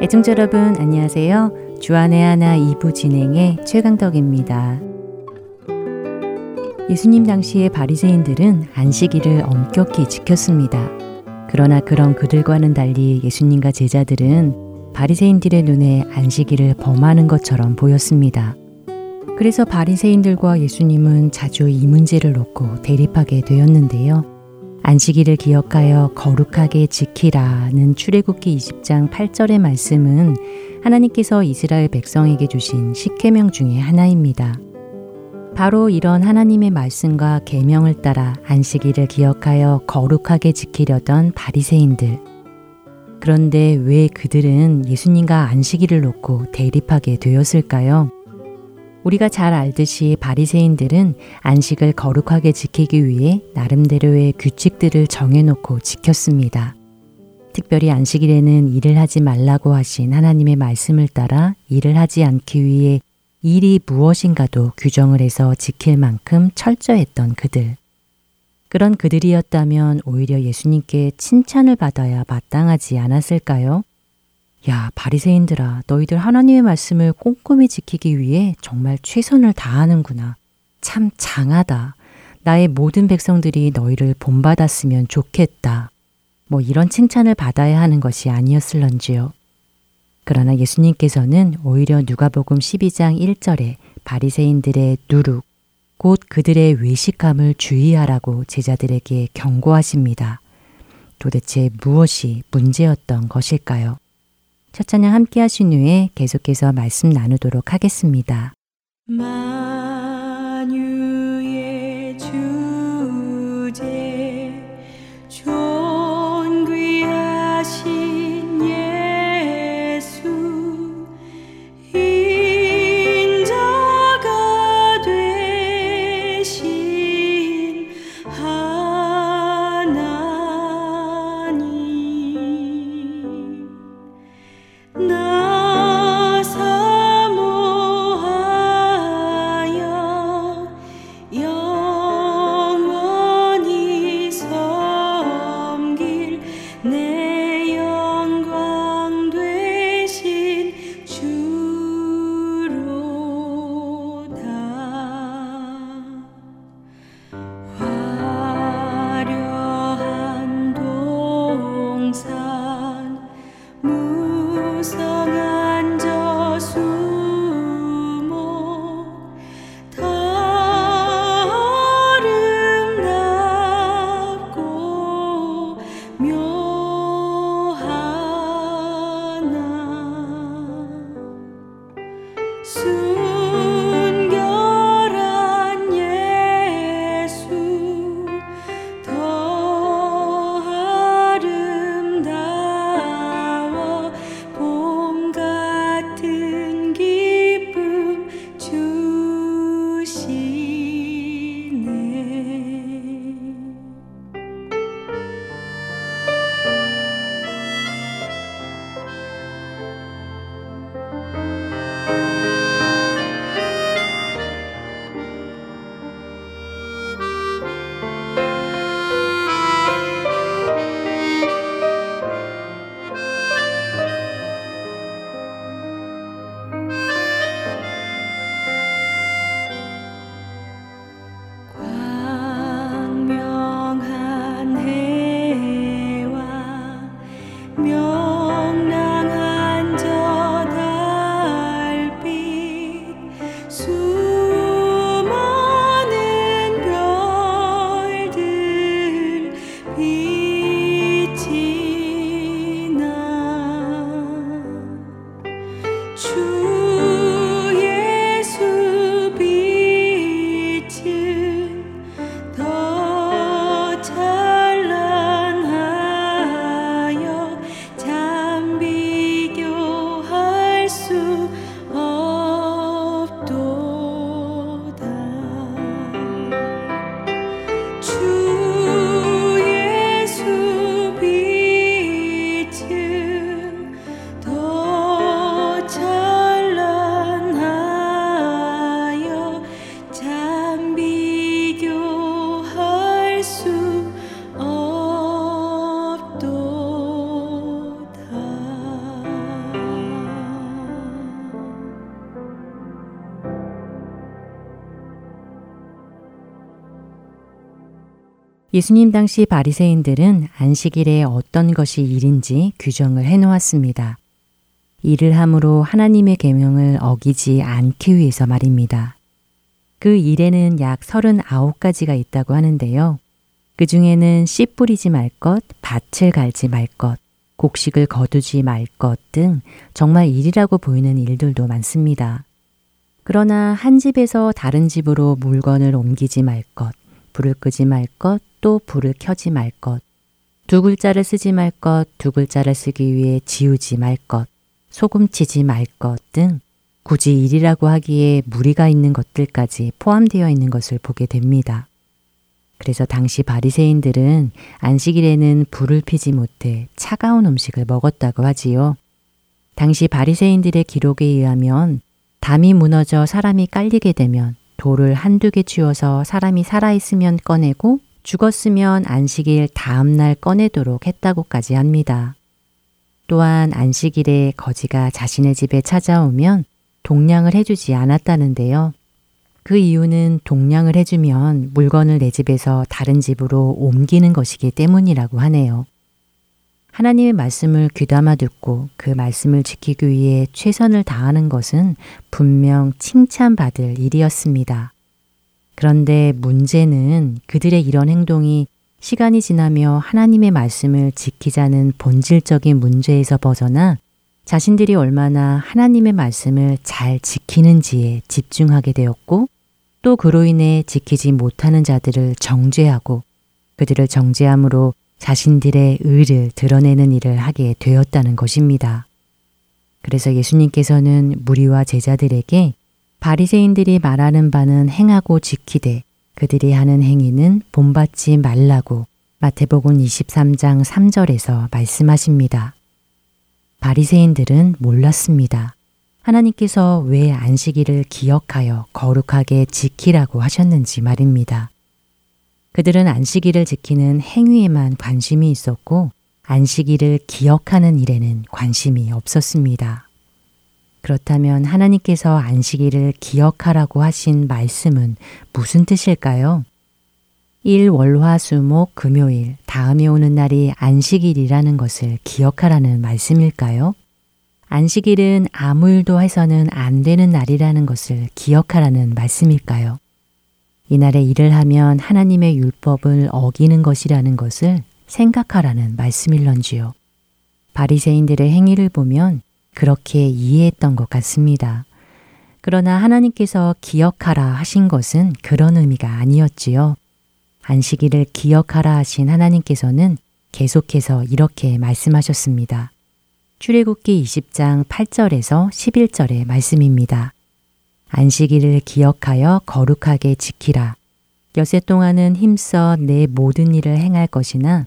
애청자 여러분 안녕하세요. 주안의 하나 2부 진행의 최강덕입니다. 예수님 당시의 바리새인들은 안식일을 엄격히 지켰습니다. 그러나 그런 그들과는 달리 예수님과 제자들은 바리새인들의 눈에 안식일을 범하는 것처럼 보였습니다. 그래서 바리새인들과 예수님은 자주 이 문제를 놓고 대립하게 되었는데요. 안식일을 기억하여 거룩하게 지키라는 출애굽기 20장 8절의 말씀은 하나님께서 이스라엘 백성에게 주신 십계명 중의 하나입니다. 바로 이런 하나님의 말씀과 계명을 따라 안식일을 기억하여 거룩하게 지키려던 바리새인들. 그런데 왜 그들은 예수님과 안식일을 놓고 대립하게 되었을까요? 우리가 잘 알듯이 바리새인들은 안식을 거룩하게 지키기 위해 나름대로의 규칙들을 정해놓고 지켰습니다. 특별히 안식일에는 일을 하지 말라고 하신 하나님의 말씀을 따라 일을 하지 않기 위해 일이 무엇인가도 규정을 해서 지킬 만큼 철저했던 그들. 그런 그들이었다면 오히려 예수님께 칭찬을 받아야 마땅하지 않았을까요? 야, 바리새인들아, 너희들 하나님의 말씀을 꼼꼼히 지키기 위해 정말 최선을 다하는구나. 참 장하다. 나의 모든 백성들이 너희를 본받았으면 좋겠다. 뭐 이런 칭찬을 받아야 하는 것이 아니었을런지요. 그러나 예수님께서는 오히려 누가복음 12장 1절에 바리새인들의 누룩, 곧 그들의 외식함을 주의하라고 제자들에게 경고하십니다. 도대체 무엇이 문제였던 것일까요? 첫 찬양 함께 하신 후에 계속해서 말씀 나누도록 하겠습니다. 만 예수님 당시 바리새인들은 안식일에 어떤 것이 일인지 규정을 해 놓았습니다. 일을 함으로 하나님의 계명을 어기지 않기 위해서 말입니다. 그 일에는 약 39가지가 있다고 하는데요. 그 중에는 씨 뿌리지 말 것, 밭을 갈지 말 것, 곡식을 거두지 말 것 등 정말 일이라고 보이는 일들도 많습니다. 그러나 한 집에서 다른 집으로 물건을 옮기지 말 것, 불을 끄지 말 것, 또 불을 켜지 말 것, 두 글자를 쓰지 말 것, 두 글자를 쓰기 위해 지우지 말 것, 소금치지 말 것 등 굳이 일이라고 하기에 무리가 있는 것들까지 포함되어 있는 것을 보게 됩니다. 그래서 당시 바리새인들은 안식일에는 불을 피지 못해 차가운 음식을 먹었다고 하지요. 당시 바리새인들의 기록에 의하면 담이 무너져 사람이 깔리게 되면 돌을 한두 개 쥐어서 사람이 살아있으면 꺼내고 죽었으면 안식일 다음날 꺼내도록 했다고까지 합니다. 또한 안식일에 거지가 자신의 집에 찾아오면 동냥을 해주지 않았다는데요. 그 이유는 동냥을 해주면 물건을 내 집에서 다른 집으로 옮기는 것이기 때문이라고 하네요. 하나님의 말씀을 귀담아 듣고 그 말씀을 지키기 위해 최선을 다하는 것은 분명 칭찬받을 일이었습니다. 그런데 문제는 그들의 이런 행동이 시간이 지나며 하나님의 말씀을 지키자는 본질적인 문제에서 벗어나 자신들이 얼마나 하나님의 말씀을 잘 지키는지에 집중하게 되었고 또 그로 인해 지키지 못하는 자들을 정죄하고 그들을 정죄함으로 자신들의 의를 드러내는 일을 하게 되었다는 것입니다. 그래서 예수님께서는 무리와 제자들에게 바리새인들이 말하는 바는 행하고 지키되 그들이 하는 행위는 본받지 말라고 마태복음 23장 3절에서 말씀하십니다. 바리새인들은 몰랐습니다. 하나님께서 왜 안식일을 기억하여 거룩하게 지키라고 하셨는지 말입니다. 그들은 안식일을 지키는 행위에만 관심이 있었고 안식일을 기억하는 일에는 관심이 없었습니다. 그렇다면 하나님께서 안식일을 기억하라고 하신 말씀은 무슨 뜻일까요? 일 월 화 수 목 금요일 다음에 오는 날이 안식일이라는 것을 기억하라는 말씀일까요? 안식일은 아무 일도 해서는 안 되는 날이라는 것을 기억하라는 말씀일까요? 이날에 일을 하면 하나님의 율법을 어기는 것이라는 것을 생각하라는 말씀일런지요. 바리새인들의 행위를 보면 그렇게 이해했던 것 같습니다. 그러나 하나님께서 기억하라 하신 것은 그런 의미가 아니었지요. 안식일을 기억하라 하신 하나님께서는 계속해서 이렇게 말씀하셨습니다. 출애굽기 20장 8절에서 11절의 말씀입니다. 안식일을 기억하여 거룩하게 지키라. 여세 동안은 힘써 내 모든 일을 행할 것이나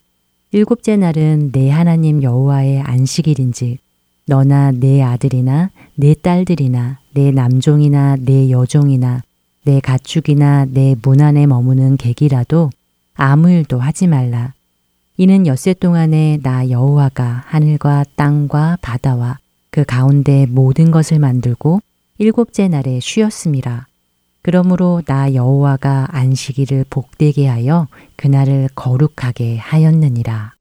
일곱째 날은 내 하나님 여호와의 안식일인즉 너나 내 아들이나 내 딸들이나 내 남종이나 내 여종이나 내 가축이나 내 문 안에 머무는 객이라도 아무 일도 하지 말라. 이는 엿새 동안에 나 여호와가 하늘과 땅과 바다와 그 가운데 모든 것을 만들고 일곱째 날에 쉬었습니다. 그러므로 나 여호와가 안식일을 복되게 하여 그날을 거룩하게 하였느니라.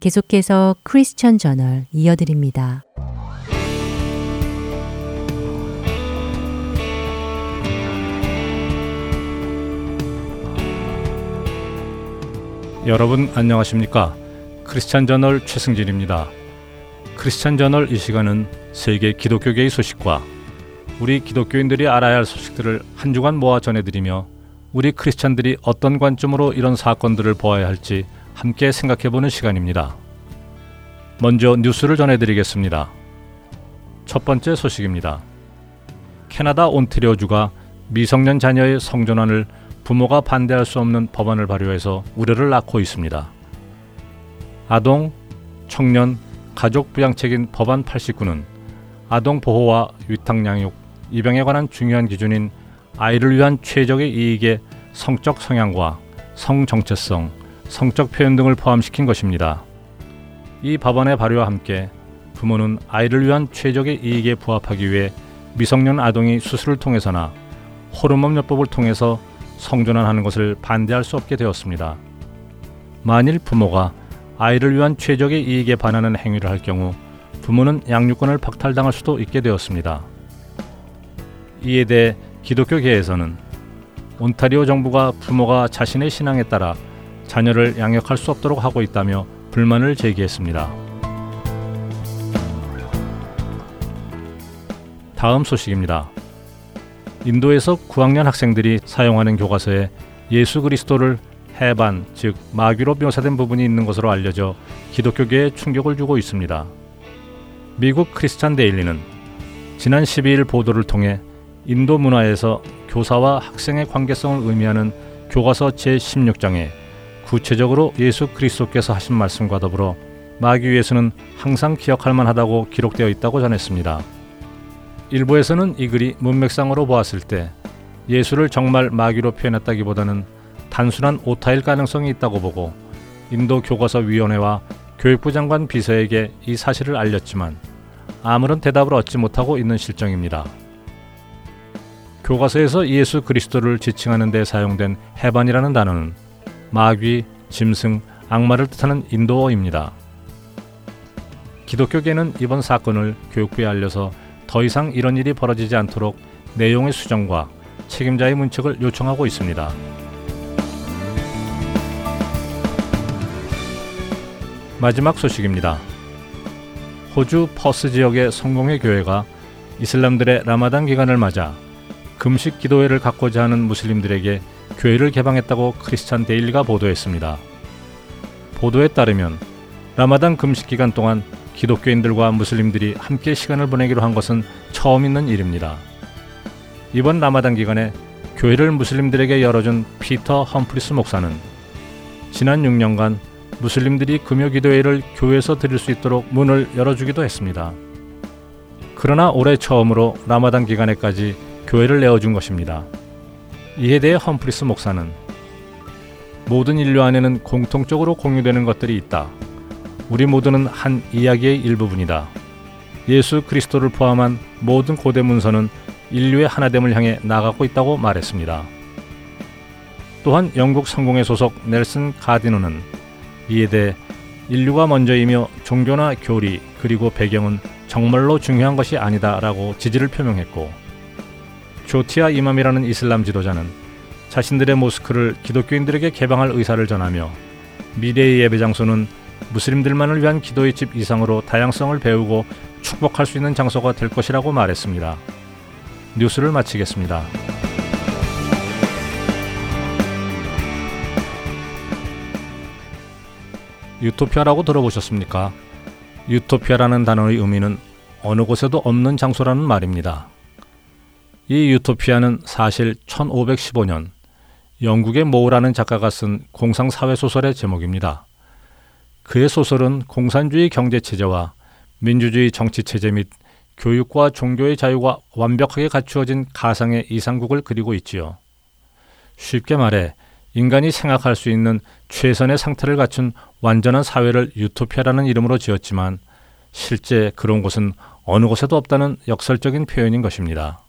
계속해서 크리스천 저널 이어드립니다. 여러분 안녕하십니까? 크리스찬 저널 최승진입니다. 크리스찬 저널 이 시간은 세계 기독교계의 소식과 우리 기독교인들이 알아야 할 소식들을 한 주간 모아 전해드리며 우리 크리스찬들이 어떤 관점으로 이런 사건들을 보아야 할지 함께 생각해보는 시간입니다. 먼저 뉴스를 전해드리겠습니다. 첫 번째 소식입니다. 캐나다 온트리오주가 미성년 자녀의 성전환을 부모가 반대할 수 없는 법안을 발효해서 우려를 낳고 있습니다. 아동, 청년, 가족 부양책인 법안 89는 아동 보호와 위탁 양육, 입양에 관한 중요한 기준인 아이를 위한 최적의 이익의 성적 성향과 성 정체성, 성적 표현 등을 포함시킨 것입니다. 이 법안의 발효와 함께 부모는 아이를 위한 최적의 이익에 부합하기 위해 미성년 아동이 수술을 통해서나 호르몬 요법을 통해서 성전환하는 것을 반대할 수 없게 되었습니다. 만일 부모가 아이를 위한 최적의 이익에 반하는 행위를 할 경우 부모는 양육권을 박탈당할 수도 있게 되었습니다. 이에 대해 기독교계에서는 온타리오 정부가 부모가 자신의 신앙에 따라 자녀를 양육할 수 없도록 하고 있다며 불만을 제기했습니다. 다음 소식입니다. 인도에서 9학년 학생들이 사용하는 교과서에 예수 그리스도를 해반, 즉 마귀로 묘사된 부분이 있는 것으로 알려져 기독교계에 충격을 주고 있습니다. 미국 크리스찬 데일리는 지난 12일 보도를 통해 인도 문화에서 교사와 학생의 관계성을 의미하는 교과서 제16장에 구체적으로 예수 그리스도께서 하신 말씀과 더불어 마귀 위에서는 항상 기억할 만하다고 기록되어 있다고 전했습니다. 일부에서는 이 글이 문맥상으로 보았을 때 예수를 정말 마귀로 표현했다기보다는 단순한 오타일 가능성이 있다고 보고 인도 교과서 위원회와 교육부 장관 비서에게 이 사실을 알렸지만 아무런 대답을 얻지 못하고 있는 실정입니다. 교과서에서 예수 그리스도를 지칭하는 데 사용된 해반이라는 단어는 마귀, 짐승, 악마를 뜻하는 인도어입니다. 기독교계는 이번 사건을 교육부에 알려서 더 이상 이런 일이 벌어지지 않도록 내용의 수정과 책임자의 문책을 요청하고 있습니다. 마지막 소식입니다. 호주 퍼스 지역의 성공회 교회가 이슬람들의 라마단 기간을 맞아 금식 기도회를 갖고자 하는 무슬림들에게 교회를 개방했다고 크리스찬 데일리가 보도했습니다. 보도에 따르면 라마단 금식 기간 동안 기독교인들과 무슬림들이 함께 시간을 보내기로 한 것은 처음 있는 일입니다. 이번 라마단 기간에 교회를 무슬림들에게 열어준 피터 험프리스 목사는 지난 6년간 무슬림들이 금요 기도회를 교회에서 드릴 수 있도록 문을 열어주기도 했습니다. 그러나 올해 처음으로 라마단 기간에까지 교회를 내어준 것입니다. 이에 대해 험프리스 목사는 모든 인류 안에는 공통적으로 공유되는 것들이 있다. 우리 모두는 한 이야기의 일부분이다. 예수 그리스도를 포함한 모든 고대 문서는 인류의 하나됨을 향해 나가고 있다고 말했습니다. 또한 영국 성공의 소속 넬슨 가디노는 이에 대해 인류가 먼저이며 종교나 교리 그리고 배경은 정말로 중요한 것이 아니다라고 지지를 표명했고 조티아 이맘이라는 이슬람 지도자는 자신들의 모스크를 기독교인들에게 개방할 의사를 전하며 미래의 예배 장소는 무슬림들만을 위한 기도의 집 이상으로 다양성을 배우고 축복할 수 있는 장소가 될 것이라고 말했습니다. 뉴스를 마치겠습니다. 유토피아라고 들어보셨습니까? 유토피아라는 단어의 의미는 어느 곳에도 없는 장소라는 말입니다. 이 유토피아는 사실 1515년 영국의 모우라는 작가가 쓴 공상사회 소설의 제목입니다. 그의 소설은 공산주의 경제체제와 민주주의 정치체제 및 교육과 종교의 자유가 완벽하게 갖추어진 가상의 이상국을 그리고 있지요. 쉽게 말해 인간이 생각할 수 있는 최선의 상태를 갖춘 완전한 사회를 유토피아라는 이름으로 지었지만 실제 그런 곳은 어느 곳에도 없다는 역설적인 표현인 것입니다.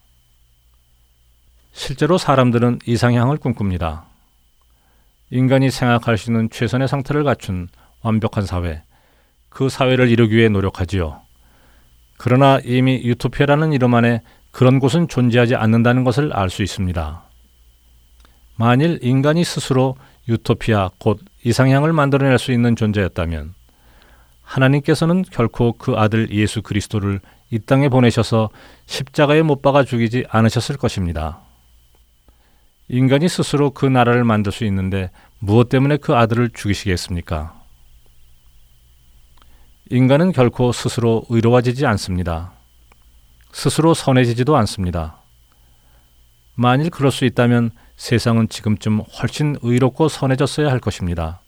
실제로 사람들은 이상향을 꿈꿉니다. 인간이 생각할 수 있는 최선의 상태를 갖춘 완벽한 사회, 그 사회를 이루기 위해 노력하지요. 그러나 이미 유토피아라는 이름 안에 그런 곳은 존재하지 않는다는 것을 알 수 있습니다. 만일 인간이 스스로 유토피아 곧 이상향을 만들어낼 수 있는 존재였다면 하나님께서는 결코 그 아들 예수 그리스도를 이 땅에 보내셔서 십자가에 못 박아 죽이지 않으셨을 것입니다. 인간이 스스로 그 나라를 만들 수 있는데 무엇 때문에 그 아들을 죽이시겠습니까? 인간은 결코 스스로 의로워지지 않습니다. 스스로 선해지지도 않습니다. 만일 그럴 수 있다면 세상은 지금쯤 훨씬 의롭고 선해졌어야 할 것입니다.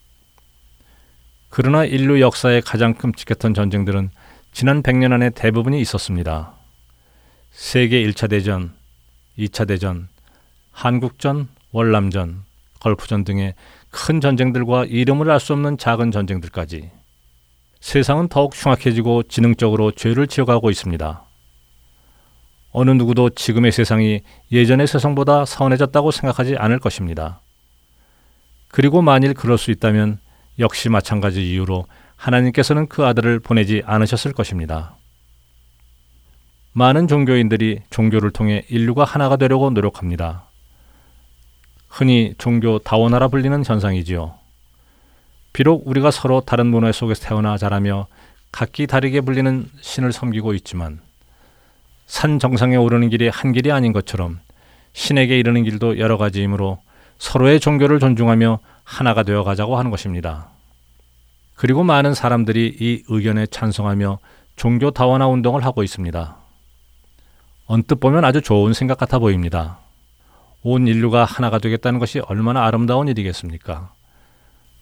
그러나 인류 역사의 가장 끔찍했던 전쟁들은 지난 100년 안에 대부분이 있었습니다. 세계 1차 대전, 2차 대전, 한국전, 월남전, 걸프전 등의 큰 전쟁들과 이름을 알 수 없는 작은 전쟁들까지 세상은 더욱 흉악해지고 지능적으로 죄를 지어가고 있습니다. 어느 누구도 지금의 세상이 예전의 세상보다 선해졌다고 생각하지 않을 것입니다. 그리고 만일 그럴 수 있다면 역시 마찬가지 이유로 하나님께서는 그 아들을 보내지 않으셨을 것입니다. 많은 종교인들이 종교를 통해 인류가 하나가 되려고 노력합니다. 흔히 종교 다원화라 불리는 현상이지요. 비록 우리가 서로 다른 문화 속에서 태어나 자라며 각기 다르게 불리는 신을 섬기고 있지만 산 정상에 오르는 길이 한 길이 아닌 것처럼 신에게 이르는 길도 여러 가지이므로 서로의 종교를 존중하며 하나가 되어 가자고 하는 것입니다. 그리고 많은 사람들이 이 의견에 찬성하며 종교 다원화 운동을 하고 있습니다. 언뜻 보면 아주 좋은 생각 같아 보입니다. 온 인류가 하나가 되겠다는 것이 얼마나 아름다운 일이겠습니까?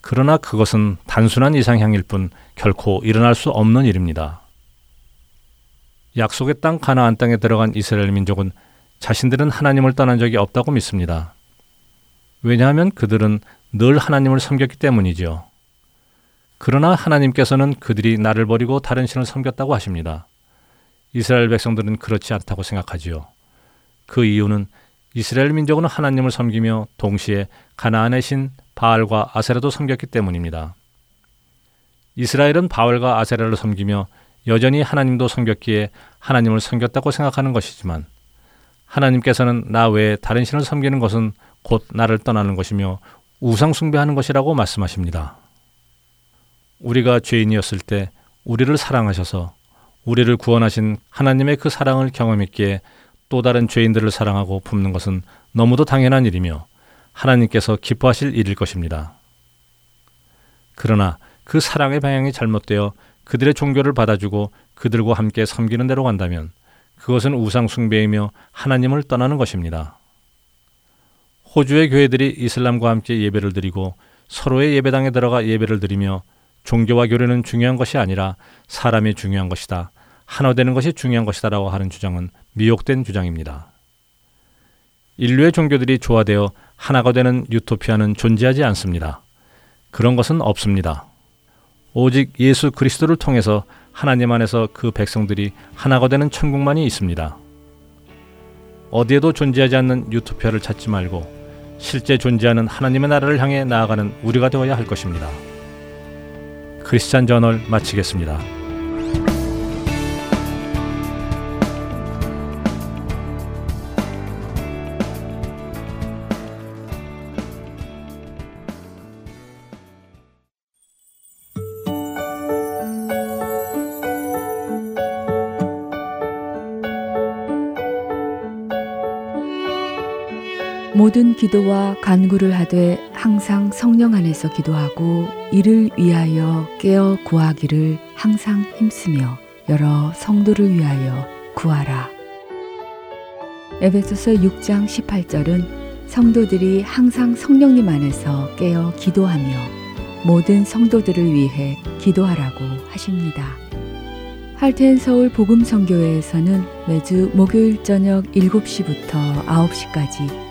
그러나 그것은 단순한 이상향일 뿐 결코 일어날 수 없는 일입니다. 약속의 땅 가나안 땅에 들어간 이스라엘 민족은 자신들은 하나님을 떠난 적이 없다고 믿습니다. 왜냐하면 그들은 늘 하나님을 섬겼기 때문이지요. 그러나 하나님께서는 그들이 나를 버리고 다른 신을 섬겼다고 하십니다. 이스라엘 백성들은 그렇지 않다고 생각하지요. 그 이유는 이스라엘 민족은 하나님을 섬기며 동시에 가나안의 신 바알과 아세라도 섬겼기 때문입니다. 이스라엘은 바알과 아세라를 섬기며 여전히 하나님도 섬겼기에 하나님을 섬겼다고 생각하는 것이지만 하나님께서는 나 외에 다른 신을 섬기는 것은 곧 나를 떠나는 것이며 우상 숭배하는 것이라고 말씀하십니다. 우리가 죄인이었을 때 우리를 사랑하셔서 우리를 구원하신 하나님의 그 사랑을 경험했기에 또 다른 죄인들을 사랑하고 품는 것은 너무도 당연한 일이며 하나님께서 기뻐하실 일일 것입니다. 그러나 그 사랑의 방향이 잘못되어 그들의 종교를 받아주고 그들과 함께 섬기는 대로 간다면 그것은 우상 숭배이며 하나님을 떠나는 것입니다. 호주의 교회들이 이슬람과 함께 예배를 드리고 서로의 예배당에 들어가 예배를 드리며 종교와 교류는 중요한 것이 아니라 사람이 중요한 것이다. 하나 되는 것이 중요한 것이다라고 하는 주장은 미혹된 주장입니다. 인류의 종교들이 조화되어 하나가 되는 유토피아는 존재하지 않습니다. 그런 것은 없습니다. 오직 예수 그리스도를 통해서 하나님 안에서 그 백성들이 하나가 되는 천국만이 있습니다. 어디에도 존재하지 않는 유토피아를 찾지 말고 실제 존재하는 하나님의 나라를 향해 나아가는 우리가 되어야 할 것입니다. 크리스찬 저널 마치겠습니다. 기도와 간구를 하되 항상 성령 안에서 기도하고 이를 위하여 깨어 구하기를 항상 힘쓰며 여러 성도를 위하여 구하라. 에베소서 6장 18절은 성도들이 항상 성령님 안에서 깨어 기도하며 모든 성도들을 위해 기도하라고 하십니다. 할텐 서울 복음 선교회에서는 매주 목요일 저녁 7시부터 9시까지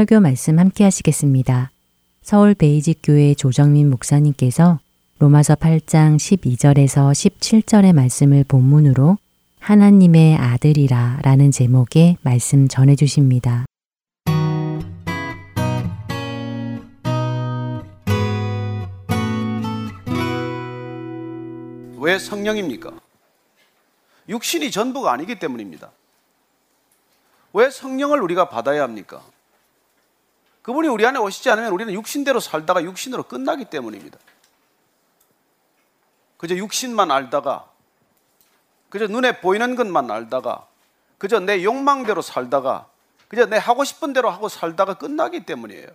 설교 말씀 함께 하시겠습니다. 서울 베이직 교회 조정민 목사님께서 로마서 8장 12절에서 17절의 말씀을 본문으로 하나님의 아들이라 라는 제목의 말씀 전해 주십니다. 왜 성령입니까? 육신이 전부가 아니기 때문입니다. 왜 성령을 우리가 받아야 합니까? 그분이 우리 안에 오시지 않으면 우리는 육신대로 살다가 육신으로 끝나기 때문입니다. 그저 육신만 알다가, 그저 눈에 보이는 것만 알다가, 그저 내 욕망대로 살다가, 그저 내 하고 싶은 대로 하고 살다가 끝나기 때문이에요.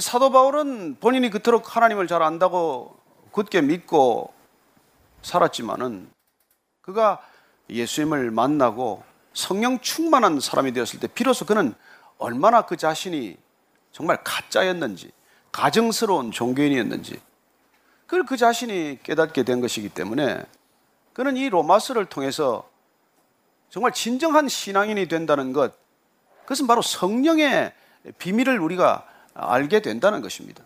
사도 바울은 본인이 그토록 하나님을 잘 안다고 굳게 믿고 살았지만은 그가 예수님을 만나고 성령 충만한 사람이 되었을 때 비로소 그는 얼마나 그 자신이 정말 가짜였는지 가정스러운 종교인이었는지 그걸 그 자신이 깨닫게 된 것이기 때문에 그는 이 로마서를 통해서 정말 진정한 신앙인이 된다는 것 그것은 바로 성령의 비밀을 우리가 알게 된다는 것입니다.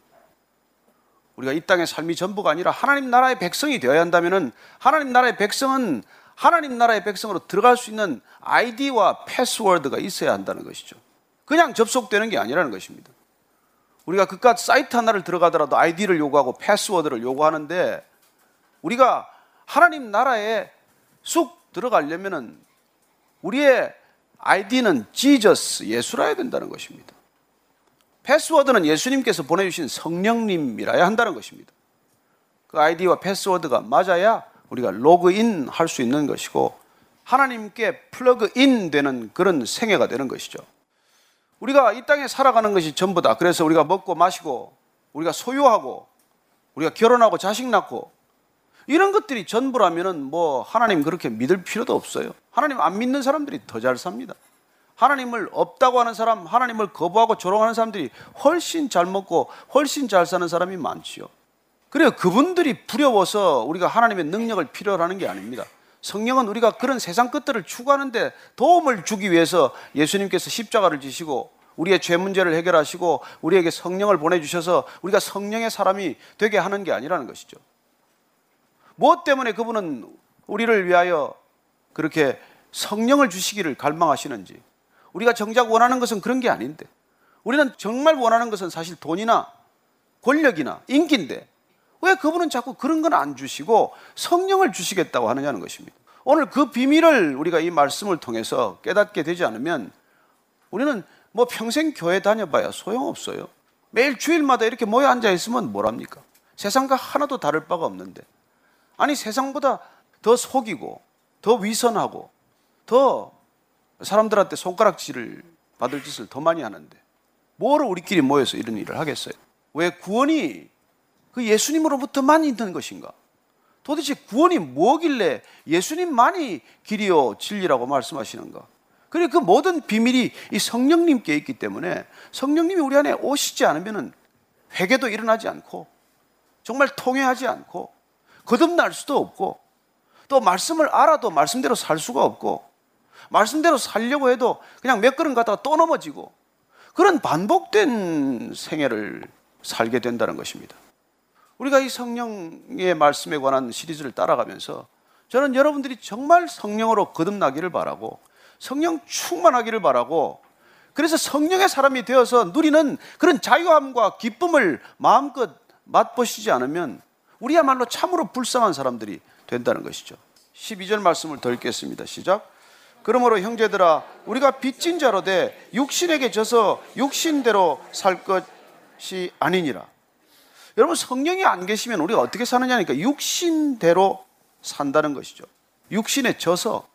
우리가 이 땅의 삶이 전부가 아니라 하나님 나라의 백성이 되어야 한다면 하나님 나라의 백성은 하나님 나라의 백성으로 들어갈 수 있는 아이디와 패스워드가 있어야 한다는 것이죠. 그냥 접속되는 게 아니라는 것입니다. 우리가 그깟 사이트 하나를 들어가더라도 아이디를 요구하고 패스워드를 요구하는데 우리가 하나님 나라에 쑥 들어가려면은 우리의 아이디는 Jesus 예수라야 된다는 것입니다. 패스워드는 예수님께서 보내주신 성령님이라야 한다는 것입니다. 그 아이디와 패스워드가 맞아야 우리가 로그인 할 수 있는 것이고 하나님께 plug in 되는 그런 생애가 되는 것이죠. 우리가 이 땅에 살아가는 것이 전부다. 그래서 우리가 먹고 마시고 우리가 소유하고 우리가 결혼하고 자식 낳고 이런 것들이 전부라면은 뭐 하나님 그렇게 믿을 필요도 없어요. 하나님 안 믿는 사람들이 더 잘 삽니다. 하나님을 없다고 하는 사람, 하나님을 거부하고 조롱하는 사람들이 훨씬 잘 먹고 훨씬 잘 사는 사람이 많지요. 그래요. 그분들이 두려워서 우리가 하나님의 능력을 필요로 하는 게 아닙니다. 성령은 우리가 그런 세상 것들을 추구하는데 도움을 주기 위해서 예수님께서 십자가를 지시고 우리의 죄 문제를 해결하시고 우리에게 성령을 보내주셔서 우리가 성령의 사람이 되게 하는 게 아니라는 것이죠. 무엇 때문에 그분은 우리를 위하여 그렇게 성령을 주시기를 갈망하시는지 우리가 정작 원하는 것은 그런 게 아닌데 우리는 정말 원하는 것은 사실 돈이나 권력이나 인기인데 왜 그분은 자꾸 그런 건 안 주시고 성령을 주시겠다고 하느냐는 것입니다. 오늘 그 비밀을 우리가 이 말씀을 통해서 깨닫게 되지 않으면 우리는 뭐 평생 교회 다녀봐야 소용없어요. 매일 주일마다 이렇게 모여 앉아 있으면 뭐랍니까? 세상과 하나도 다를 바가 없는데. 아니, 세상보다 더 속이고, 더 위선하고, 더 사람들한테 손가락질을 받을 짓을 더 많이 하는데, 뭐로 우리끼리 모여서 이런 일을 하겠어요? 왜 구원이 그 예수님으로부터만 있는 것인가? 도대체 구원이 뭐길래 예수님만이 길이요 진리라고 말씀하시는가? 그래 그 모든 비밀이 이 성령님께 있기 때문에 성령님이 우리 안에 오시지 않으면은 회개도 일어나지 않고 정말 통회하지 않고 거듭날 수도 없고 또 말씀을 알아도 말씀대로 살 수가 없고 말씀대로 살려고 해도 그냥 몇 걸음 가다가 또 넘어지고 그런 반복된 생애를 살게 된다는 것입니다. 우리가 이 성령의 말씀에 관한 시리즈를 따라가면서 저는 여러분들이 정말 성령으로 거듭나기를 바라고 성령 충만하기를 바라고 그래서 성령의 사람이 되어서 누리는 그런 자유함과 기쁨을 마음껏 맛보시지 않으면 우리야말로 참으로 불쌍한 사람들이 된다는 것이죠. 12절 말씀을 더 읽겠습니다. 시작. 그러므로 형제들아 우리가 빚진 자로 돼 육신에게 져서 육신대로 살 것이 아니니라. 여러분 성령이 안 계시면 우리가 어떻게 사느냐니까 육신대로 산다는 것이죠. 육신에 져서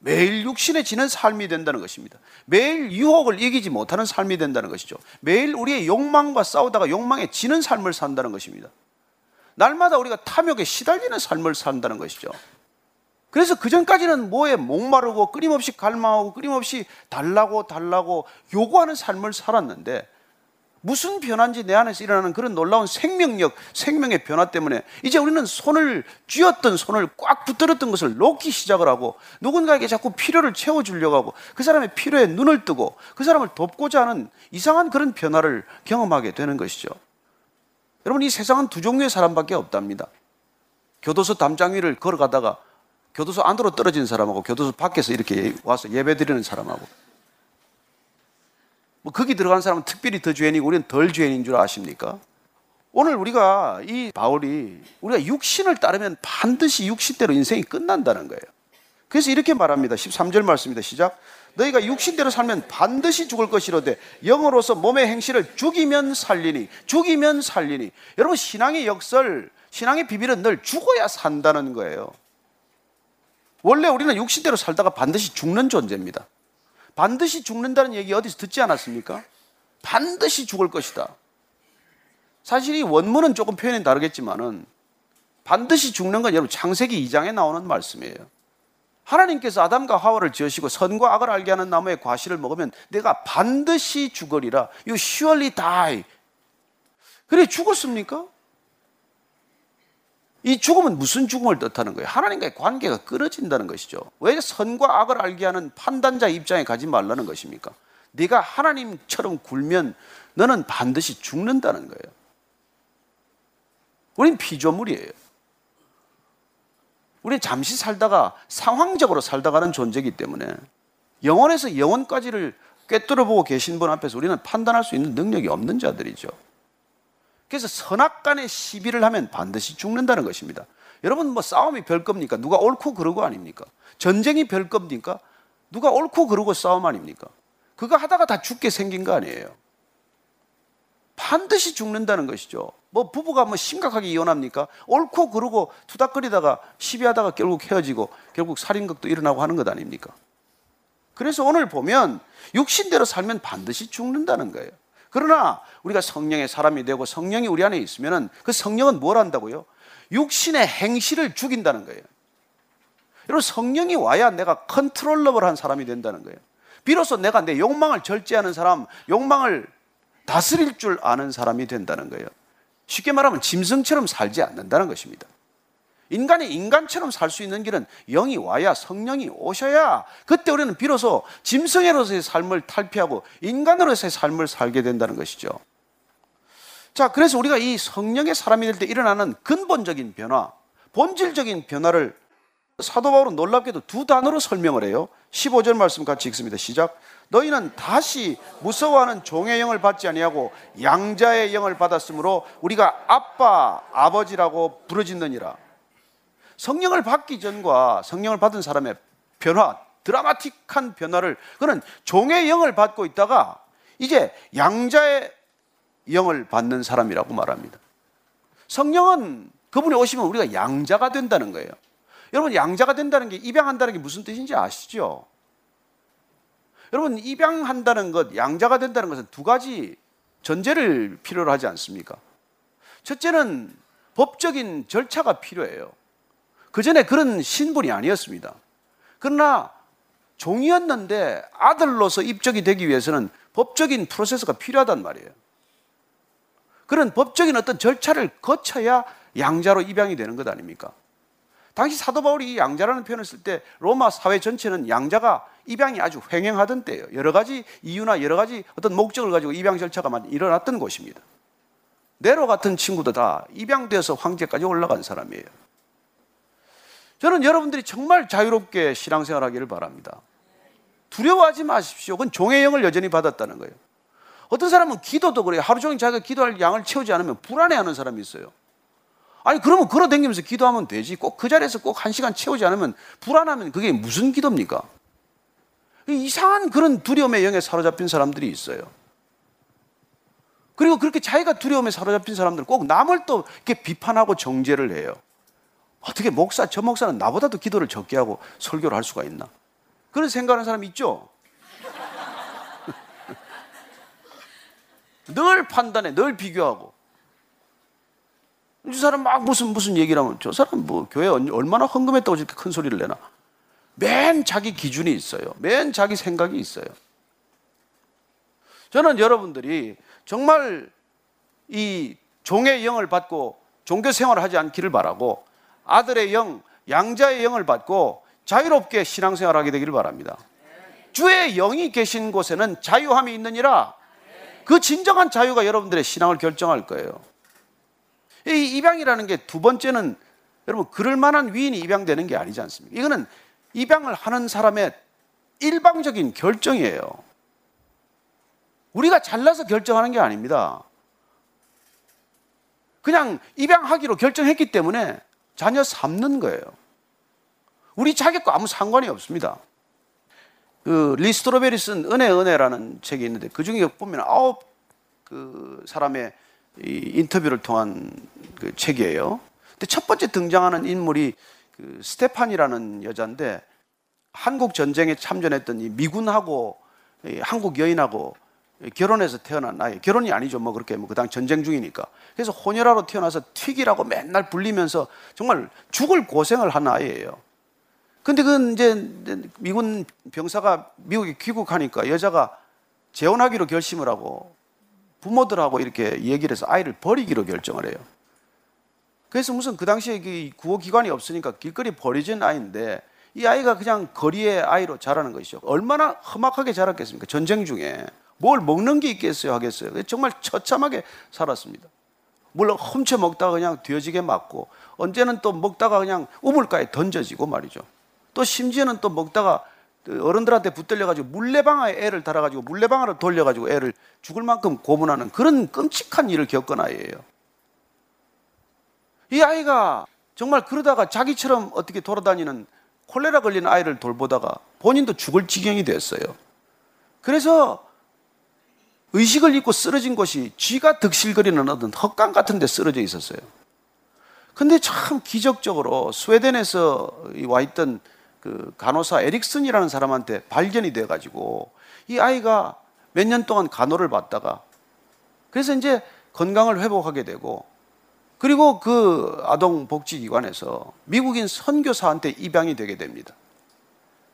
매일 육신에 지는 삶이 된다는 것입니다. 매일 유혹을 이기지 못하는 삶이 된다는 것이죠. 매일 우리의 욕망과 싸우다가 욕망에 지는 삶을 산다는 것입니다. 날마다 우리가 탐욕에 시달리는 삶을 산다는 것이죠. 그래서 그 전까지는 뭐에 목마르고 끊임없이 갈망하고 끊임없이 달라고 달라고 요구하는 삶을 살았는데 무슨 변화인지 내 안에서 일어나는 그런 놀라운 생명력, 생명의 변화 때문에 이제 우리는 손을 쥐었던 손을 꽉 붙들었던 것을 놓기 시작을 하고 누군가에게 자꾸 필요를 채워주려고 하고 그 사람의 필요에 눈을 뜨고 그 사람을 돕고자 하는 이상한 그런 변화를 경험하게 되는 것이죠. 여러분, 이 세상은 두 종류의 사람밖에 없답니다. 교도소 담장 위를 걸어가다가 교도소 안으로 떨어진 사람하고 교도소 밖에서 이렇게 와서 예배 드리는 사람하고 뭐 거기 들어간 사람은 특별히 더 죄인이고 우리는 덜 죄인인 줄 아십니까? 오늘 우리가 이 바울이 우리가 육신을 따르면 반드시 육신대로 인생이 끝난다는 거예요. 그래서 이렇게 말합니다. 13절 말씀입니다. 시작. 너희가 육신대로 살면 반드시 죽을 것이로되 영으로서 몸의 행실을 죽이면 살리니 죽이면 살리니 여러분 신앙의 역설 신앙의 비밀은 늘 죽어야 산다는 거예요. 원래 우리는 육신대로 살다가 반드시 죽는 존재입니다. 반드시 죽는다는 얘기 어디서 듣지 않았습니까? 반드시 죽을 것이다. 사실 이 원문은 조금 표현이 다르겠지만은 반드시 죽는 건 여러분 창세기 2장에 나오는 말씀이에요. 하나님께서 아담과 하와를 지으시고 선과 악을 알게 하는 나무의 과실을 먹으면 내가 반드시 죽으리라. You surely die. 그래 죽었습니까? 이 죽음은 무슨 죽음을 뜻하는 거예요? 하나님과의 관계가 끊어진다는 것이죠. 왜 선과 악을 알게 하는 판단자 입장에 가지 말라는 것입니까? 네가 하나님처럼 굴면 너는 반드시 죽는다는 거예요. 우린 피조물이에요. 우리는 잠시 살다가 상황적으로 살다가는 존재이기 때문에 영원에서 영원까지를 꿰뚫어 보고 계신 분 앞에서 우리는 판단할 수 있는 능력이 없는 자들이죠. 그래서 선악 간에 시비를 하면 반드시 죽는다는 것입니다. 여러분 뭐 싸움이 별 겁니까? 누가 옳고 그르고 아닙니까? 전쟁이 별 겁니까? 누가 옳고 그르고 싸움 아닙니까? 그거 하다가 다 죽게 생긴 거 아니에요. 반드시 죽는다는 것이죠. 뭐 부부가 뭐 심각하게 이혼합니까? 옳고 그르고 투닥거리다가 시비하다가 결국 헤어지고 결국 살인극도 일어나고 하는 것 아닙니까? 그래서 오늘 보면 육신대로 살면 반드시 죽는다는 거예요. 그러나 우리가 성령의 사람이 되고 성령이 우리 안에 있으면 그 성령은 뭘 한다고요? 육신의 행실을 죽인다는 거예요. 여러분 성령이 와야 내가 controllable한 사람이 된다는 거예요. 비로소 내가 내 욕망을 절제하는 사람, 욕망을 다스릴 줄 아는 사람이 된다는 거예요. 쉽게 말하면 짐승처럼 살지 않는다는 것입니다. 인간이 인간처럼 살 수 있는 길은 영이 와야 성령이 오셔야 그때 우리는 비로소 짐승으로서의 삶을 탈피하고 인간으로서의 삶을 살게 된다는 것이죠. 자, 그래서 우리가 이 성령의 사람이 될 때 일어나는 근본적인 변화, 본질적인 변화를 사도 바울은 놀랍게도 두 단어로 설명을 해요. 15절 말씀 같이 읽습니다. 시작. 너희는 다시 무서워하는 종의 영을 받지 아니하고 양자의 영을 받았으므로 우리가 아빠, 아버지라고 부르짖느니라. 성령을 받기 전과 성령을 받은 사람의 변화, 드라마틱한 변화를 그는 종의 영을 받고 있다가 이제 양자의 영을 받는 사람이라고 말합니다. 성령은 그분이 오시면 우리가 양자가 된다는 거예요. 여러분 양자가 된다는 게 입양한다는 게 무슨 뜻인지 아시죠? 여러분 입양한다는 것, 양자가 된다는 것은 두 가지 전제를 필요로 하지 않습니까? 첫째는 법적인 절차가 필요해요. 그 전에 그런 신분이 아니었습니다. 그러나 종이었는데 아들로서 입적이 되기 위해서는 법적인 프로세스가 필요하단 말이에요. 그런 법적인 어떤 절차를 거쳐야 양자로 입양이 되는 것 아닙니까? 당시 사도 바울이 이 양자라는 표현을 쓸 때 로마 사회 전체는 양자가 입양이 아주 횡행하던 때예요. 여러 가지 이유나 여러 가지 어떤 목적을 가지고 입양 절차가 많이 일어났던 곳입니다. 네로 같은 친구도 다 입양되어서 황제까지 올라간 사람이에요. 저는 여러분들이 정말 자유롭게 신앙생활 하기를 바랍니다. 두려워하지 마십시오. 그건 종의 영을 여전히 받았다는 거예요. 어떤 사람은 기도도 그래요. 하루 종일 자기가 기도할 양을 채우지 않으면 불안해하는 사람이 있어요. 아니 그러면 걸어다니면서 기도하면 되지. 꼭 그 자리에서 꼭 한 시간 채우지 않으면 불안하면 그게 무슨 기도입니까? 이상한 그런 두려움의 영에 사로잡힌 사람들이 있어요. 그리고 그렇게 자기가 두려움에 사로잡힌 사람들은 꼭 남을 또 이렇게 비판하고 정죄를 해요. 어떻게 목사, 저 목사는 나보다도 기도를 적게 하고 설교를 할 수가 있나? 그런 생각하는 사람 있죠? 늘 판단해, 늘 비교하고. 이 사람 막 무슨 무슨 얘기를 하면 저 사람 뭐 교회 얼마나 헌금했다고 저렇게 큰 소리를 내나? 맨 자기 기준이 있어요. 맨 자기 생각이 있어요. 저는 여러분들이 정말 이 종의 영을 받고 종교 생활을 하지 않기를 바라고 아들의 영, 양자의 영을 받고 자유롭게 신앙생활을 하게 되기를 바랍니다. 주의 영이 계신 곳에는 자유함이 있느니라 그 진정한 자유가 여러분들의 신앙을 결정할 거예요. 이 입양이라는 게 두 번째는 여러분 그럴 만한 위인이 입양되는 게 아니지 않습니까? 이거는 입양을 하는 사람의 일방적인 결정이에요. 우리가 잘나서 결정하는 게 아닙니다. 그냥 입양하기로 결정했기 때문에 자녀 삼는 거예요. 우리 자격과 아무 상관이 없습니다. 그 리 스트로벨이 쓴 은혜 은혜라는 책이 있는데 그 중에 보면 아홉 그 사람의 인터뷰를 통한 그 책이에요. 근데 첫 번째 등장하는 인물이 그 스테파니라는 여자인데 한국 전쟁에 참전했던 이 미군하고 이 한국 여인하고 결혼해서 태어난 아이. 결혼이 아니죠. 뭐 그렇게 뭐 그 당 전쟁 중이니까. 그래서 혼혈아로 태어나서 튀기라고 맨날 불리면서 정말 죽을 고생을 한 아이예요. 근데 그 이제 미군 병사가 미국에 귀국하니까 여자가 재혼하기로 결심을 하고 부모들하고 이렇게 얘기를 해서 아이를 버리기로 결정을 해요. 그래서 무슨 그 당시에 그 구호 기관이 없으니까 길거리 버려진 아이인데 이 아이가 그냥 거리의 아이로 자라는 것이죠. 얼마나 험악하게 자랐겠습니까? 전쟁 중에 뭘 먹는 게 있겠어요 하겠어요. 정말 처참하게 살았습니다. 물론 훔쳐 먹다가 그냥 뒤어지게 맞고 언제는 또 먹다가 그냥 우물가에 던져지고 말이죠. 또 심지어는 또 먹다가 그 어른들한테 붙들려가지고 물레방아에 애를 달아가지고 물레방아를 돌려가지고 애를 죽을 만큼 고문하는 그런 끔찍한 일을 겪은 아이예요. 이 아이가 정말 그러다가 자기처럼 어떻게 돌아다니는 콜레라 걸린 아이를 돌보다가 본인도 죽을 지경이 됐어요. 그래서 의식을 잃고 쓰러진 곳이 쥐가 득실거리는 어떤 헛강 같은 데 쓰러져 있었어요. 근데 참 기적적으로 스웨덴에서 와 있던 그 간호사 에릭슨이라는 사람한테 발견이 돼 가지고 이 아이가 몇 년 동안 간호를 받다가 그래서 이제 건강을 회복하게 되고 그리고 그 아동복지기관에서 미국인 선교사한테 입양이 되게 됩니다.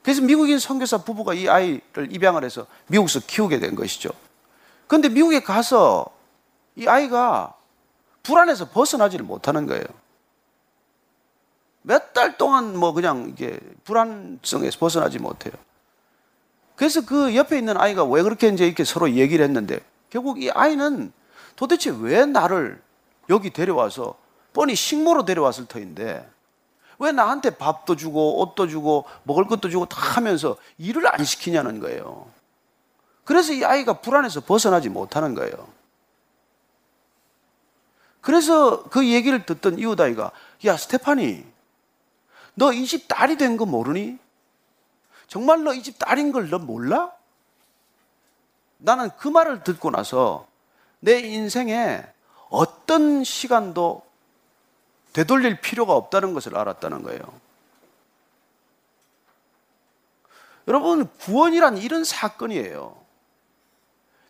그래서 미국인 선교사 부부가 이 아이를 입양을 해서 미국에서 키우게 된 것이죠. 그런데 미국에 가서 이 아이가 불안해서 벗어나지를 못하는 거예요. 몇 달 동안 뭐 그냥 이게 불안성에서 벗어나지 못해요. 그래서 그 옆에 있는 아이가 왜 그렇게 이제 이렇게 서로 얘기를 했는데 결국 이 아이는 도대체 왜 나를 여기 데려와서 뻔히 식모로 데려왔을 터인데 왜 나한테 밥도 주고 옷도 주고 먹을 것도 주고 다 하면서 일을 안 시키냐는 거예요. 그래서 이 아이가 불안해서 벗어나지 못하는 거예요. 그래서 그 얘기를 듣던 이웃 아이가 야 스테파니 너 이 집 딸이 된 거 모르니? 정말 너 이 집 딸인 걸 너 몰라? 나는 그 말을 듣고 나서 내 인생에 어떤 시간도 되돌릴 필요가 없다는 것을 알았다는 거예요. 여러분, 구원이란 이런 사건이에요.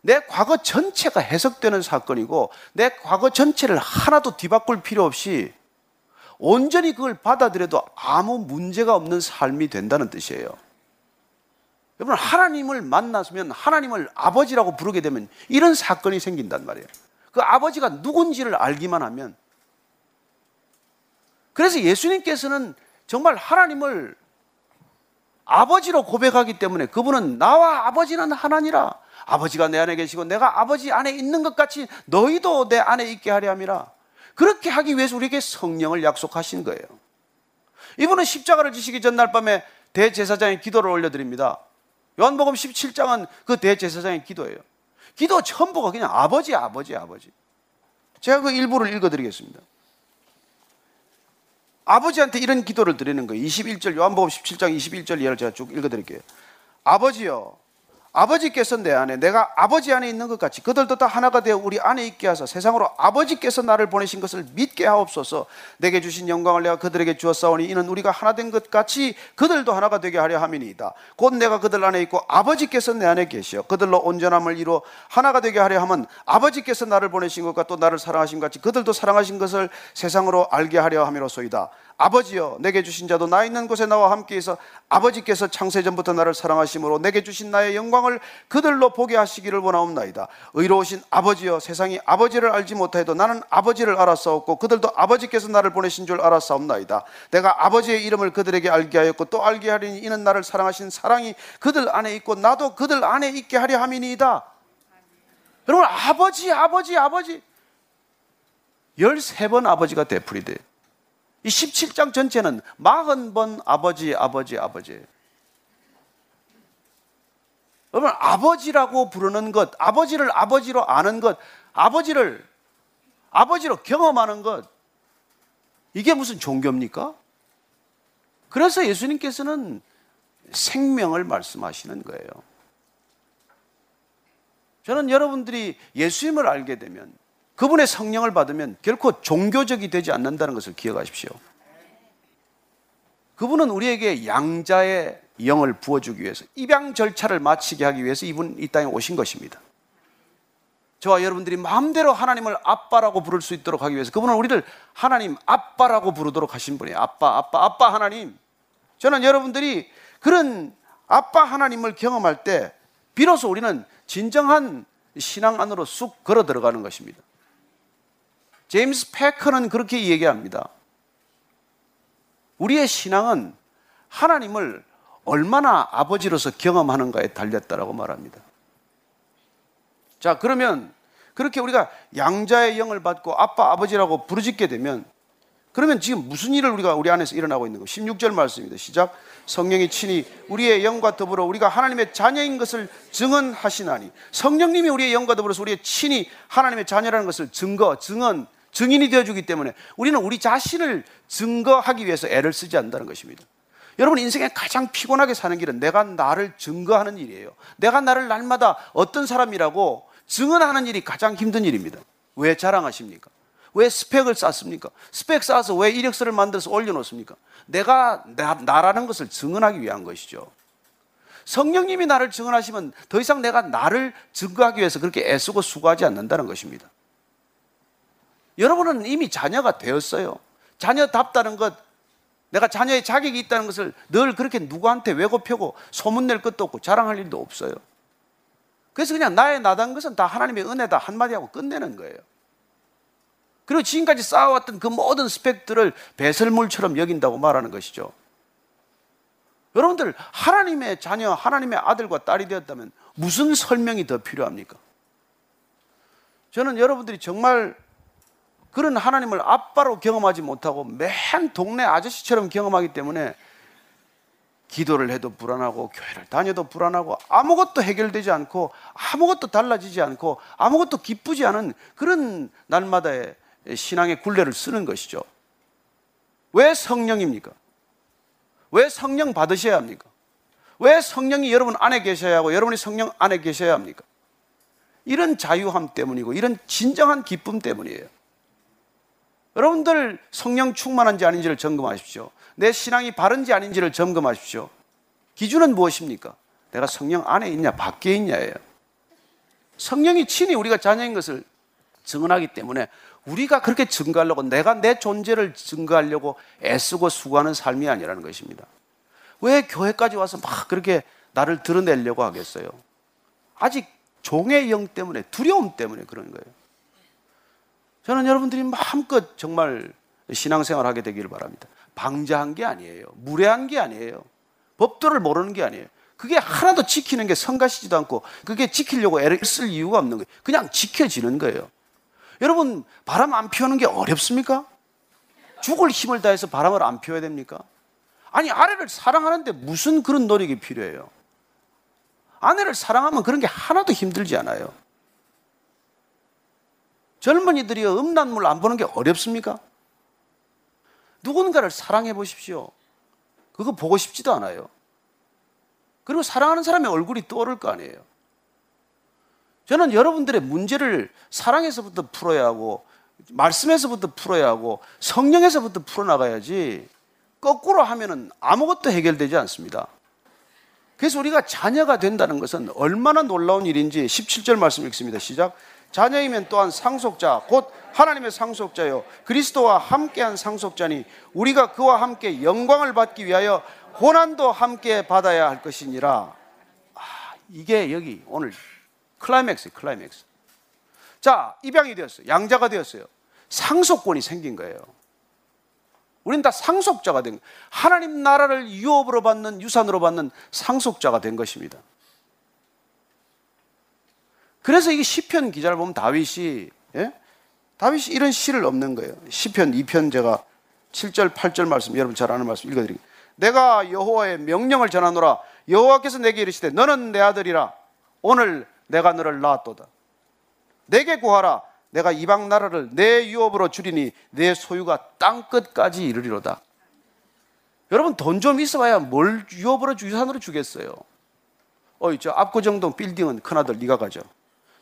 내 과거 전체가 해석되는 사건이고, 내 과거 전체를 하나도 뒤바꿀 필요 없이 온전히 그걸 받아들여도 아무 문제가 없는 삶이 된다는 뜻이에요. 여러분, 하나님을 만났으면 하나님을 아버지라고 부르게 되면 이런 사건이 생긴단 말이에요. 그 아버지가 누군지를 알기만 하면 그래서 예수님께서는 정말 하나님을 아버지로 고백하기 때문에 그분은 나와 아버지는 하나니라. 아버지가 내 안에 계시고 내가 아버지 안에 있는 것 같이 너희도 내 안에 있게 하려 함이라. 그렇게 하기 위해서 우리에게 성령을 약속하신 거예요. 이분은 십자가를 지시기 전날 밤에 대제사장의 기도를 올려드립니다. 요한복음 17장은 그 대제사장의 기도예요. 기도 전부가 그냥 아버지, 아버지, 아버지. 제가 그 일부를 읽어드리겠습니다. 아버지한테 이런 기도를 드리는 거예요. 21절, 요한복음 17장 21절 예를 제가 쭉 읽어드릴게요. 아버지여, 아버지께서 내 안에 내가 아버지 안에 있는 것 같이 그들도 다 하나가 되어 우리 안에 있게 하사 세상으로 아버지께서 나를 보내신 것을 믿게 하옵소서. 내게 주신 영광을 내가 그들에게 주었사오니 이는 우리가 하나 된 것 같이 그들도 하나가 되게 하려 함이니이다. 곧 내가 그들 안에 있고 아버지께서 내 안에 계시어 그들로 온전함을 이루어 하나가 되게 하려 함은 아버지께서 나를 보내신 것과 또 나를 사랑하신 것 같이 그들도 사랑하신 것을 세상으로 알게 하려 함이로소이다 아버지여 내게 주신 자도 나 있는 곳에 나와 함께해서 아버지께서 창세전부터 나를 사랑하심으로 내게 주신 나의 영광을 그들로 보게 하시기를 원하옵나이다. 의로우신 아버지여 세상이 아버지를 알지 못하여도 나는 아버지를 알았사옵고 그들도 아버지께서 나를 보내신 줄 알았사옵나이다. 내가 아버지의 이름을 그들에게 알게 하였고 또 알게 하리니 이는 나를 사랑하신 사랑이 그들 안에 있고 나도 그들 안에 있게 하려 함이니이다. 여러분 아버지 아버지 아버지. 13번 아버지가 되풀이 돼요 이 17장 전체는 40번 아버지, 아버지, 아버지. 여러분, 아버지라고 부르는 것, 아버지를 아버지로 아는 것, 아버지를 아버지로 경험하는 것, 이게 무슨 종교입니까? 그래서 예수님께서는 생명을 말씀하시는 거예요. 저는 여러분들이 예수님을 알게 되면 그분의 성령을 받으면 결코 종교적이 되지 않는다는 것을 기억하십시오. 그분은 우리에게 양자의 영을 부어주기 위해서 입양 절차를 마치게 하기 위해서 이분 이 땅에 오신 것입니다. 저와 여러분들이 마음대로 하나님을 아빠라고 부를 수 있도록 하기 위해서 그분은 우리를 하나님 아빠라고 부르도록 하신 분이에요. 아빠, 아빠, 아빠 하나님. 저는 여러분들이 그런 아빠 하나님을 경험할 때 비로소 우리는 진정한 신앙 안으로 쑥 걸어 들어가는 것입니다. 제임스 패커는 그렇게 얘기합니다. 우리의 신앙은 하나님을 얼마나 아버지로서 경험하는가에 달렸다라고 말합니다. 자, 그러면 그렇게 우리가 양자의 영을 받고 아빠, 아버지라고 부르짖게 되면 그러면 지금 무슨 일을 우리가 우리 안에서 일어나고 있는 거? 16절 말씀입니다. 시작. 성령이 친히 우리의 영과 더불어 우리가 하나님의 자녀인 것을 증언하시나니 성령님이 우리의 영과 더불어서 우리의 친히 하나님의 자녀라는 것을 증거, 증언, 증인이 되어주기 때문에 우리는 우리 자신을 증거하기 위해서 애를 쓰지 않는다는 것입니다. 여러분 인생에 가장 피곤하게 사는 길은 내가 나를 증거하는 일이에요. 내가 나를 날마다 어떤 사람이라고 증언하는 일이 가장 힘든 일입니다. 왜 자랑하십니까? 왜 스펙을 쌓습니까? 스펙 쌓아서 왜 이력서를 만들어서 올려놓습니까? 내가 나, 나라는 것을 증언하기 위한 것이죠. 성령님이 나를 증언하시면 더 이상 내가 나를 증거하기 위해서 그렇게 애쓰고 수고하지 않는다는 것입니다. 여러분은 이미 자녀가 되었어요. 자녀답다는 것, 내가 자녀의 자격이 있다는 것을 늘 그렇게 누구한테 왜곡펴고 소문낼 것도 없고 자랑할 일도 없어요. 그래서 그냥 나의 나다는 것은 다 하나님의 은혜다 한마디 하고 끝내는 거예요. 그리고 지금까지 쌓아왔던 그 모든 스펙들을 배설물처럼 여긴다고 말하는 것이죠. 여러분들, 하나님의 자녀, 하나님의 아들과 딸이 되었다면 무슨 설명이 더 필요합니까? 저는 여러분들이 정말 그런 하나님을 아빠로 경험하지 못하고 맨 동네 아저씨처럼 경험하기 때문에 기도를 해도 불안하고 교회를 다녀도 불안하고 아무것도 해결되지 않고 아무것도 달라지지 않고 아무것도 기쁘지 않은 그런 날마다의 신앙의 굴레를 쓰는 것이죠. 왜 성령입니까? 왜 성령 받으셔야 합니까? 왜 성령이 여러분 안에 계셔야 하고 여러분이 성령 안에 계셔야 합니까? 이런 자유함 때문이고 이런 진정한 기쁨 때문이에요. 여러분들 성령 충만한지 아닌지를 점검하십시오. 내 신앙이 바른지 아닌지를 점검하십시오. 기준은 무엇입니까? 내가 성령 안에 있냐, 밖에 있냐예요. 성령이 친히 우리가 자녀인 것을 증언하기 때문에 우리가 그렇게 증거하려고 내가 내 존재를 증거하려고 애쓰고 수고하는 삶이 아니라는 것입니다. 왜 교회까지 와서 막 그렇게 나를 드러내려고 하겠어요? 아직 종의 영 때문에, 두려움 때문에 그런 거예요. 저는 여러분들이 마음껏 정말 신앙생활 하게 되기를 바랍니다. 방자한 게 아니에요. 무례한 게 아니에요. 법도를 모르는 게 아니에요. 그게 하나도 지키는 게 성가시지도 않고 그게 지키려고 애를 쓸 이유가 없는 거예요. 그냥 지켜지는 거예요. 여러분, 바람 안 피우는 게 어렵습니까? 죽을 힘을 다해서 바람을 안 피워야 됩니까? 아니, 아내를 사랑하는데 무슨 그런 노력이 필요해요? 아내를 사랑하면 그런 게 하나도 힘들지 않아요. 젊은이들이 음란물 안 보는 게 어렵습니까? 누군가를 사랑해 보십시오. 그거 보고 싶지도 않아요. 그리고 사랑하는 사람의 얼굴이 떠오를 거 아니에요. 저는 여러분들의 문제를 사랑에서부터 풀어야 하고 말씀에서부터 풀어야 하고 성령에서부터 풀어나가야지 거꾸로 하면은 아무것도 해결되지 않습니다. 그래서 우리가 자녀가 된다는 것은 얼마나 놀라운 일인지 17절 말씀 읽습니다. 시작. 자녀이면 또한 상속자, 곧 하나님의 상속자요. 그리스도와 함께한 상속자니 우리가 그와 함께 영광을 받기 위하여 고난도 함께 받아야 할 것이니라. 아, 이게 여기 오늘 클라이맥스, 클라이맥스. 자, 입양이 되었어요. 양자가 되었어요. 상속권이 생긴 거예요. 우리는 다 상속자가 된 거예요. 하나님 나라를 유업으로 받는 유산으로 받는 상속자가 된 것입니다. 그래서 이게 시편 기자를 보면 다윗이 예? 다윗이 이런 시를 없는 거예요. 시편 2편 제가 7절 8절 말씀 여러분 잘 아는 말씀 읽어 드릴게요. 내가 여호와의 명령을 전하노라 여호와께서 내게 이르시되 너는 내 아들이라 오늘 내가 너를 낳았도다. 내게 구하라 내가 이방 나라를 내 유업으로 주리니 내 소유가 땅 끝까지 이르리로다. 여러분 돈 좀 있어봐야 뭘 유업으로 유산으로 주겠어요. 어이 저 압구정동 빌딩은 큰 아들 네가 가져.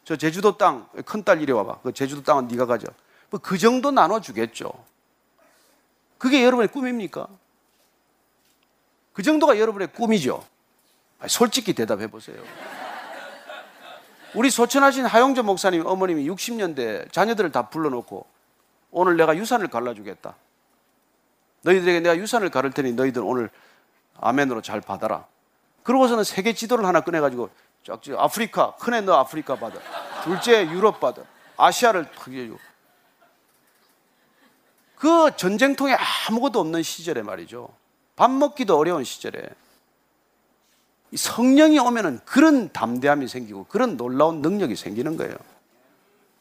저 제주도 땅 큰 딸 이리 와봐. 그 제주도 땅은 네가 가져. 뭐 그 정도 나눠 주겠죠. 그게 여러분의 꿈입니까? 그 정도가 여러분의 꿈이죠. 솔직히 대답해 보세요. 우리 소천하신 하용조 목사님 어머님이 60년대 자녀들을 다 불러놓고 오늘 내가 유산을 갈라주겠다. 너희들에게 내가 유산을 가를 테니 너희들 오늘 아멘으로 잘 받아라. 그러고서는 세계 지도를 하나 꺼내가지고 쫙 아프리카 큰애 너 아프리카 받아. 둘째 유럽 받아. 아시아를 탁 해주고. 그 전쟁통에 아무것도 없는 시절에 말이죠. 밥 먹기도 어려운 시절에 성령이 오면은 그런 담대함이 생기고 그런 놀라운 능력이 생기는 거예요.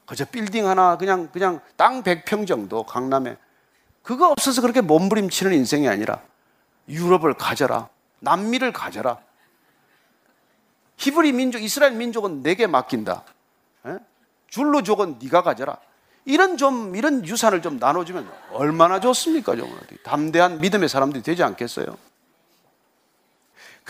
그저 빌딩 하나 그냥 그냥 땅 100평 정도 강남에 그거 없어서 그렇게 몸부림치는 인생이 아니라 유럽을 가져라. 남미를 가져라. 히브리 민족, 이스라엘 민족은 내게 맡긴다. 에? 줄로족은 네가 가져라. 이런 좀 이런 유산을 좀 나눠주면 얼마나 좋습니까, 좀 담대한 믿음의 사람들이 되지 않겠어요?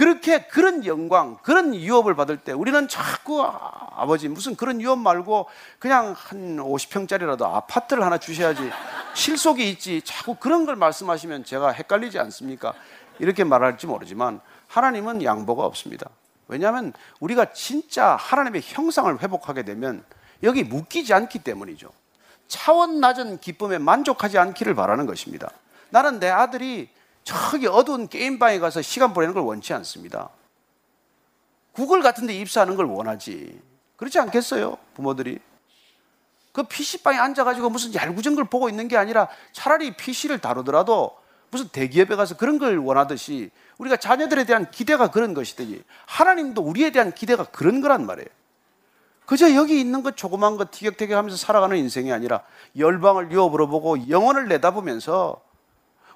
그렇게 그런 영광, 그런 유업을 받을 때 우리는 자꾸 아, 버지 무슨 그런 유업 말고 그냥 한 50평짜리라도 아파트를 하나 주셔야지 실속이 있지 자꾸 그런 걸 말씀하시면 제가 헷갈리지 않습니까? 이렇게 말할지 모르지만 하나님은 양보가 없습니다. 왜냐하면 우리가 진짜 하나님의 형상을 회복하게 되면 여기 묶이지 않기 때문이죠. 차원 낮은 기쁨에 만족하지 않기를 바라는 것입니다. 나는 내 아들이 저기 어두운 게임방에 가서 시간 보내는 걸 원치 않습니다. 구글 같은 데 입사하는 걸 원하지. 그렇지 않겠어요? 부모들이. 그 PC방에 앉아가지고 무슨 얄궂은 걸 보고 있는 게 아니라 차라리 PC를 다루더라도 무슨 대기업에 가서 그런 걸 원하듯이 우리가 자녀들에 대한 기대가 그런 것이듯이 하나님도 우리에 대한 기대가 그런 거란 말이에요. 그저 여기 있는 것 조그만 것 티격태격 하면서 살아가는 인생이 아니라 열방을 유업으로 보고 영혼을 내다보면서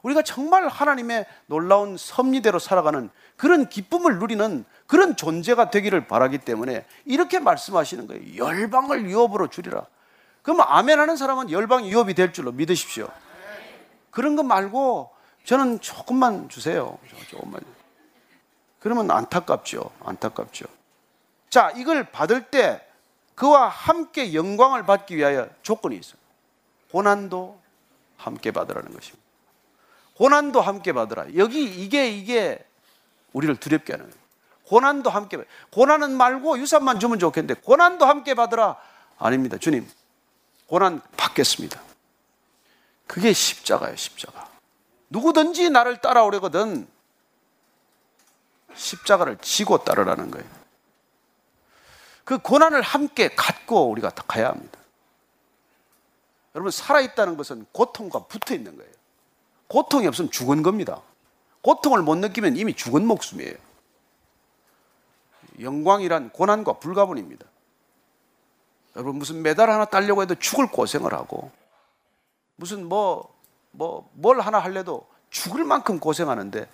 우리가 정말 하나님의 놀라운 섭리대로 살아가는 그런 기쁨을 누리는 그런 존재가 되기를 바라기 때문에 이렇게 말씀하시는 거예요. 열방을 유업으로 줄이라. 그럼 아멘 하는 사람은 열방 유업이 될 줄로 믿으십시오. 그런 거 말고 저는 조금만 주세요. 조금만. 그러면 안타깝죠. 안타깝죠. 자, 이걸 받을 때 그와 함께 영광을 받기 위하여 조건이 있어요. 고난도 함께 받으라는 것입니다. 고난도 함께 받으라. 여기 이게 이게 우리를 두렵게 하는 거예요. 고난도 함께 받. 고난은 말고 유산만 주면 좋겠는데 고난도 함께 받으라. 아닙니다. 주님. 고난 받겠습니다. 그게 십자가예요, 십자가. 누구든지 나를 따라오려거든 십자가를 지고 따르라는 거예요. 그 고난을 함께 갖고 우리가 가야 합니다. 여러분, 살아있다는 것은 고통과 붙어 있는 거예요. 고통이 없으면 죽은 겁니다. 고통을 못 느끼면 이미 죽은 목숨이에요. 영광이란 고난과 불가분입니다. 여러분 무슨 메달 하나 따려고 해도 죽을 고생을 하고 무슨 뭐 뭐 뭘 하나 할래도 죽을 만큼 고생하는데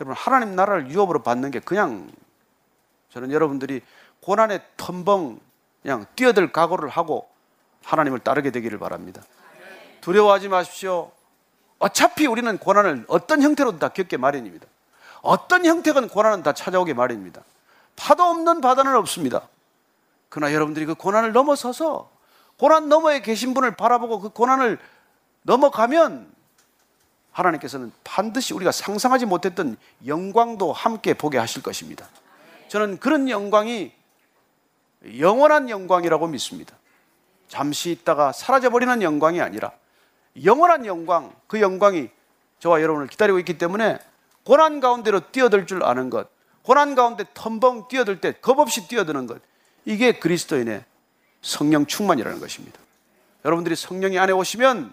여러분 하나님 나라를 유업으로 받는 게 그냥 저는 여러분들이 고난의 텀벙 그냥 뛰어들 각오를 하고 하나님을 따르게 되기를 바랍니다. 두려워하지 마십시오. 어차피 우리는 고난을 어떤 형태로든 다 겪게 마련입니다. 어떤 형태건 고난은 다 찾아오게 마련입니다. 파도 없는 바다는 없습니다. 그러나 여러분들이 그 고난을 넘어서서 고난 너머에 계신 분을 바라보고 그 고난을 넘어가면 하나님께서는 반드시 우리가 상상하지 못했던 영광도 함께 보게 하실 것입니다. 저는 그런 영광이 영원한 영광이라고 믿습니다. 잠시 있다가 사라져버리는 영광이 아니라 영원한 영광, 그 영광이 저와 여러분을 기다리고 있기 때문에 고난 가운데로 뛰어들 줄 아는 것, 고난 가운데 텀벙 뛰어들 때 겁없이 뛰어드는 것, 이게 그리스도인의 성령 충만이라는 것입니다. 여러분들이 성령이 안에 오시면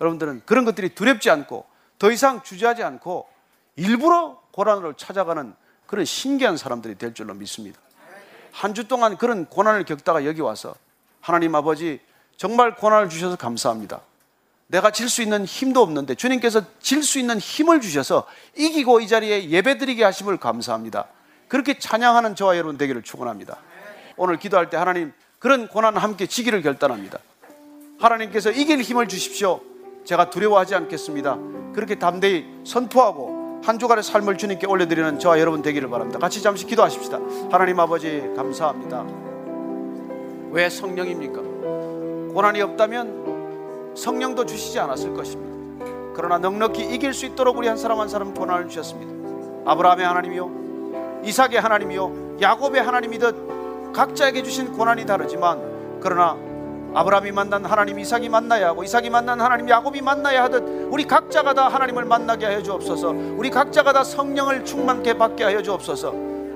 여러분들은 그런 것들이 두렵지 않고 더 이상 주저하지 않고 일부러 고난으로 찾아가는 그런 신기한 사람들이 될 줄로 믿습니다. 한 주 동안 그런 고난을 겪다가 여기 와서 하나님 아버지 정말 고난을 주셔서 감사합니다. 내가 질 수 있는 힘도 없는데 주님께서 질 수 있는 힘을 주셔서 이기고 이 자리에 예배드리게 하심을 감사합니다. 그렇게 찬양하는 저와 여러분 되기를 축원합니다. 오늘 기도할 때 하나님 그런 고난 함께 지기를 결단합니다. 하나님께서 이길 힘을 주십시오. 제가 두려워하지 않겠습니다. 그렇게 담대히 선포하고 한 주간의 삶을 주님께 올려드리는 저와 여러분 되기를 바랍니다. 같이 잠시 기도하십시다. 하나님 아버지 감사합니다. 왜 성령입니까? 고난이 없다면 성령도 주시지 않았을 것입니다. 그러나 넉넉히 이길 수 있도록 우리 한 사람 한 사람 고난을 주셨습니다. 아브라함의 하나님이요, 이삭의 하나님이요, 야곱의 하나님이듯 각자에게 주신 고난이 다르지만 그러나 아브라함이 만난 하나님 이삭이 만나야 하고 이삭이 만난 하나님 야곱이 만나야 하듯 우리 각자가 다 하나님을 만나게 하여 주옵소서. 우리 각자가 다 성령을 충만케 받게 하여 주옵소서.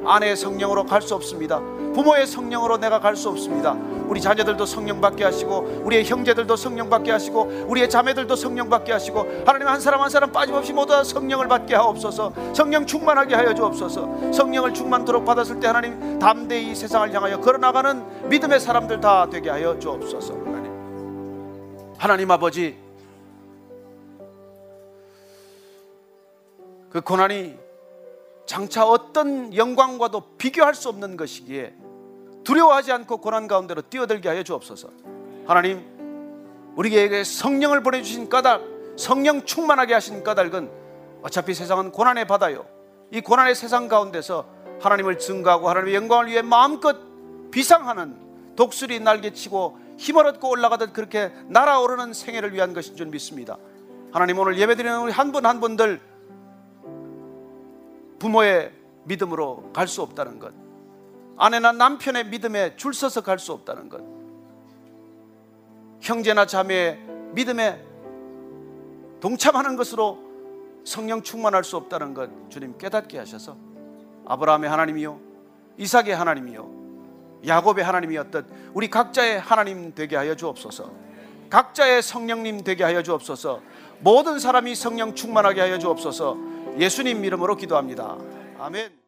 아내의 성령으로 갈 수 없습니다. 부모의 성령으로 내가 갈 수 없습니다. 우리 자녀들도 성령 받게 하시고 우리의 형제들도 성령 받게 하시고 우리의 자매들도 성령 받게 하시고 하나님 한 사람 한 사람 빠짐없이 모두 다 성령을 받게 하옵소서. 성령 충만하게 하여 주옵소서. 성령을 충만토록 받았을 때 하나님 담대히 세상을 향하여 걸어나가는 믿음의 사람들 다 되게 하여 주옵소서. 하나님. 하나님 아버지 그 고난이 장차 어떤 영광과도 비교할 수 없는 것이기에 두려워하지 않고 고난 가운데로 뛰어들게 하여 주옵소서. 하나님, 우리에게 성령을 보내주신 까닭, 성령 충만하게 하신 까닭은 어차피 세상은 고난의 바다요. 이 고난의 세상 가운데서 하나님을 증거하고 하나님의 영광을 위해 마음껏 비상하는 독수리 날개치고 힘을 얻고 올라가듯 그렇게 날아오르는 생애를 위한 것인 줄 믿습니다. 하나님 오늘 예배드리는 우리 한 분 한 분들 부모의 믿음으로 갈 수 없다는 것. 아내나 남편의 믿음에 줄 서서 갈 수 없다는 것. 형제나 자매의 믿음에 동참하는 것으로 성령 충만할 수 없다는 것 주님 깨닫게 하셔서 아브라함의 하나님이요 이삭의 하나님이요 야곱의 하나님이었듯 우리 각자의 하나님 되게 하여 주옵소서. 각자의 성령님 되게 하여 주옵소서. 모든 사람이 성령 충만하게 하여 주옵소서. 예수님 이름으로 기도합니다. 아멘.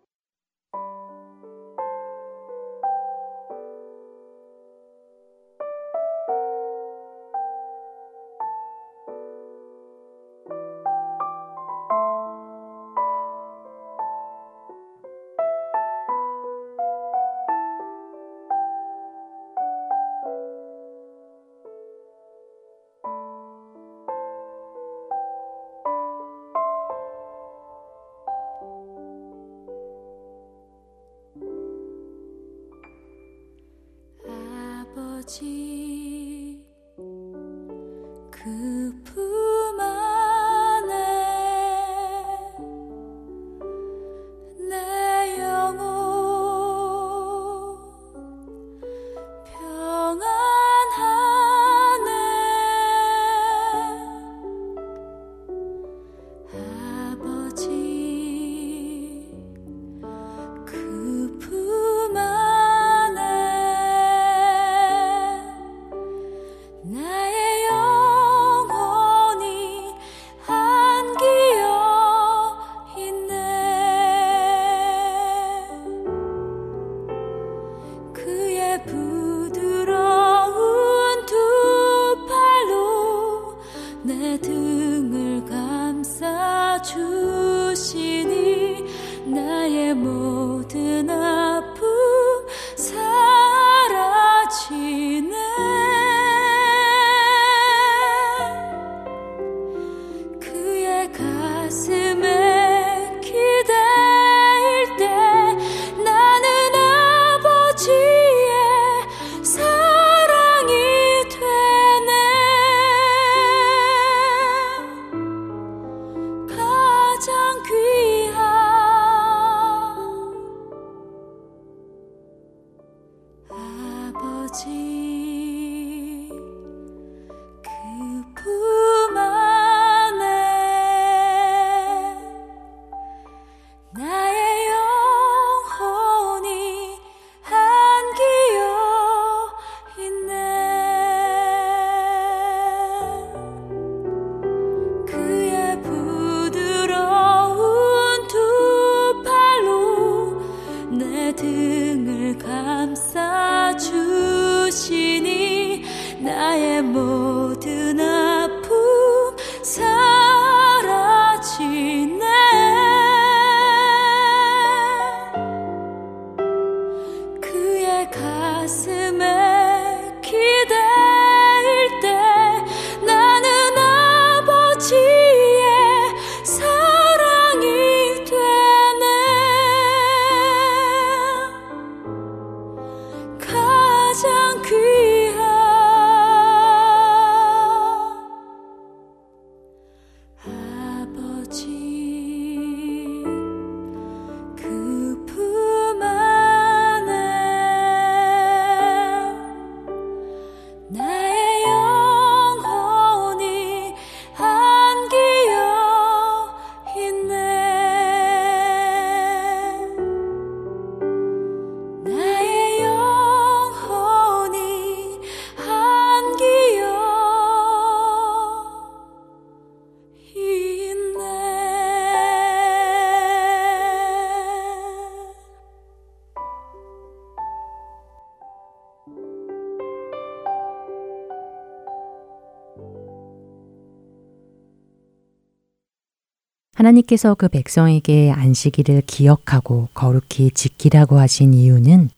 하나님께서 그 백성에게 안식일을 기억하고 거룩히 지키라고 하신 이유는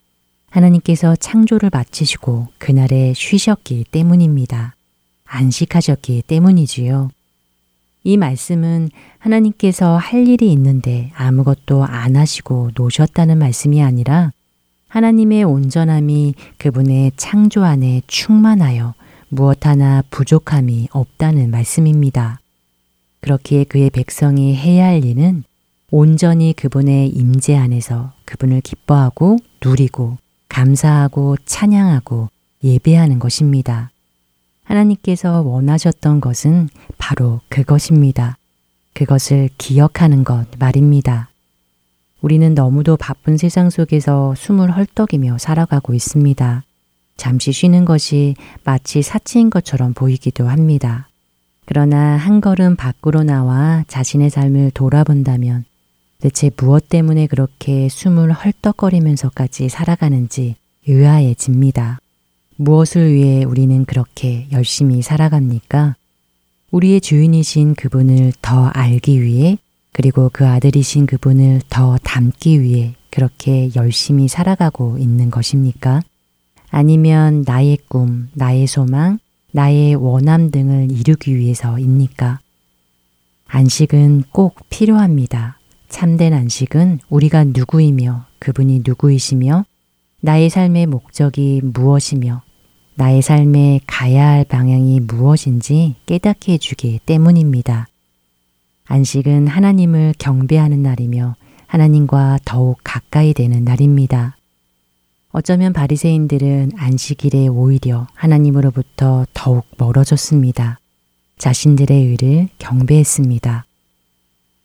하나님께서 창조를 마치시고 그날에 쉬셨기 때문입니다. 안식하셨기 때문이지요. 이 말씀은 하나님께서 할 일이 있는데 아무것도 안 하시고 노셨다는 말씀이 아니라 하나님의 온전함이 그분의 창조 안에 충만하여 무엇 하나 부족함이 없다는 말씀입니다. 그렇기에 그의 백성이 해야 할 일은 온전히 그분의 임재 안에서 그분을 기뻐하고 누리고 감사하고 찬양하고 예배하는 것입니다. 하나님께서 원하셨던 것은 바로 그것입니다. 그것을 기억하는 것 말입니다. 우리는 너무도 바쁜 세상 속에서 숨을 헐떡이며 살아가고 있습니다. 잠시 쉬는 것이 마치 사치인 것처럼 보이기도 합니다. 그러나 한 걸음 밖으로 나와 자신의 삶을 돌아본다면 대체 무엇 때문에 그렇게 숨을 헐떡거리면서까지 살아가는지 의아해집니다. 무엇을 위해 우리는 그렇게 열심히 살아갑니까? 우리의 주인이신 그분을 더 알기 위해 그리고 그 아들이신 그분을 더 닮기 위해 그렇게 열심히 살아가고 있는 것입니까? 아니면 나의 꿈, 나의 소망, 나의 원함 등을 이루기 위해서입니까? 안식은 꼭 필요합니다. 참된 안식은 우리가 누구이며 그분이 누구이시며 나의 삶의 목적이 무엇이며 나의 삶에 가야 할 방향이 무엇인지 깨닫게 해주기 때문입니다. 안식은 하나님을 경배하는 날이며 하나님과 더욱 가까이 되는 날입니다. 어쩌면 바리새인들은 안식일에 오히려 하나님으로부터 더욱 멀어졌습니다. 자신들의 의를 경배했습니다.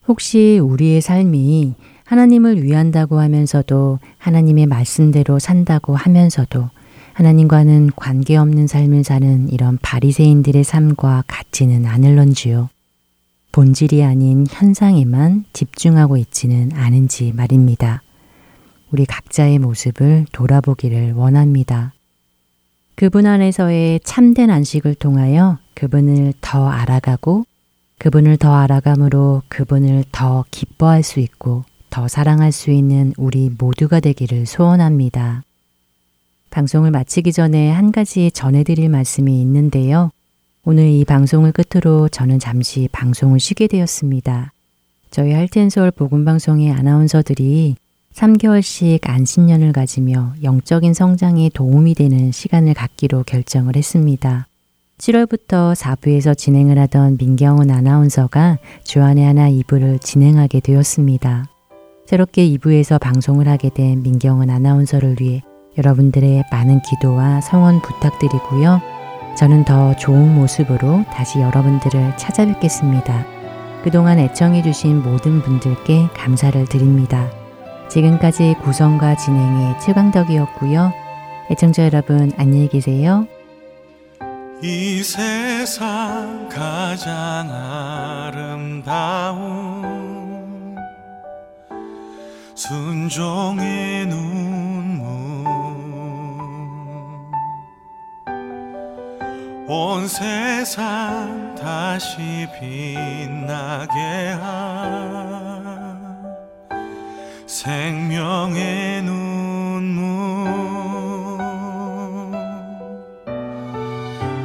혹시 우리의 삶이 하나님을 위한다고 하면서도 하나님의 말씀대로 산다고 하면서도 하나님과는 관계없는 삶을 사는 이런 바리새인들의 삶과 같지는 않을런지요. 본질이 아닌 현상에만 집중하고 있지는 않은지 말입니다. 우리 각자의 모습을 돌아보기를 원합니다. 그분 안에서의 참된 안식을 통하여 그분을 더 알아가고 그분을 더 알아감으로 그분을 더 기뻐할 수 있고 더 사랑할 수 있는 우리 모두가 되기를 소원합니다. 방송을 마치기 전에 한 가지 전해드릴 말씀이 있는데요. 오늘 이 방송을 끝으로 저는 잠시 방송을 쉬게 되었습니다. 저희 할텐서울 복음방송의 아나운서들이 3개월씩 안신년을 가지며 영적인 성장에 도움이 되는 시간을 갖기로 결정을 했습니다. 7월부터 4부에서 진행을 하던 민경훈 아나운서가 주안의 하나 2부를 진행하게 되었습니다. 새롭게 2부에서 방송을 하게 된 민경훈 아나운서를 위해 여러분들의 많은 기도와 성원 부탁드리고요. 저는 더 좋은 모습으로 다시 여러분들을 찾아뵙겠습니다. 그동안 애청해주신 모든 분들께 감사를 드립니다. 지금까지 구성과 진행의 최강덕이었고요. 애청자 여러분 안녕히 계세요. 이 세상 가장 아름다운 순종의 눈물 온 세상 다시 빛나게 한 생명의 눈물.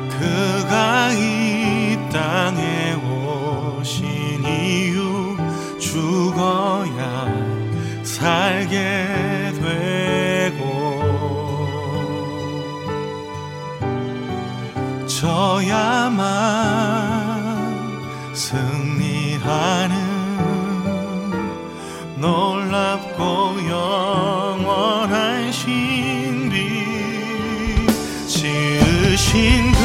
그가 이 땅에 오신 이유 죽어야 살게 저야만 승리하는 놀 놀랍고 영원한 신비 지으신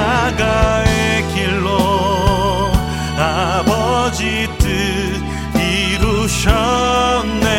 십자가의 길로 아버지 뜻 이루셨네.